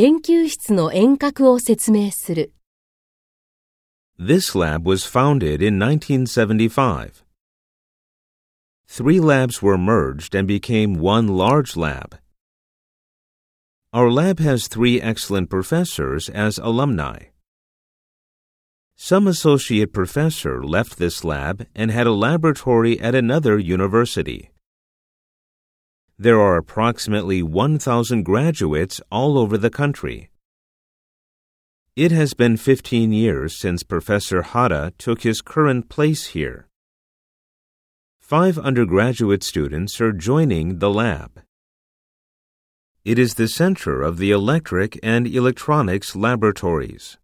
研究室の沿革を説明する。This lab was founded in 1975. Three labs were merged and became one large lab. Our lab has three excellent professors as alumni. Some associate professor left this lab and had a laboratory at another university. There are approximately 1,000 graduates all over the country. It has been 15 years since Professor Hara took his current place here. Five undergraduate students are joining the lab. It is the center of the electric and electronics laboratories.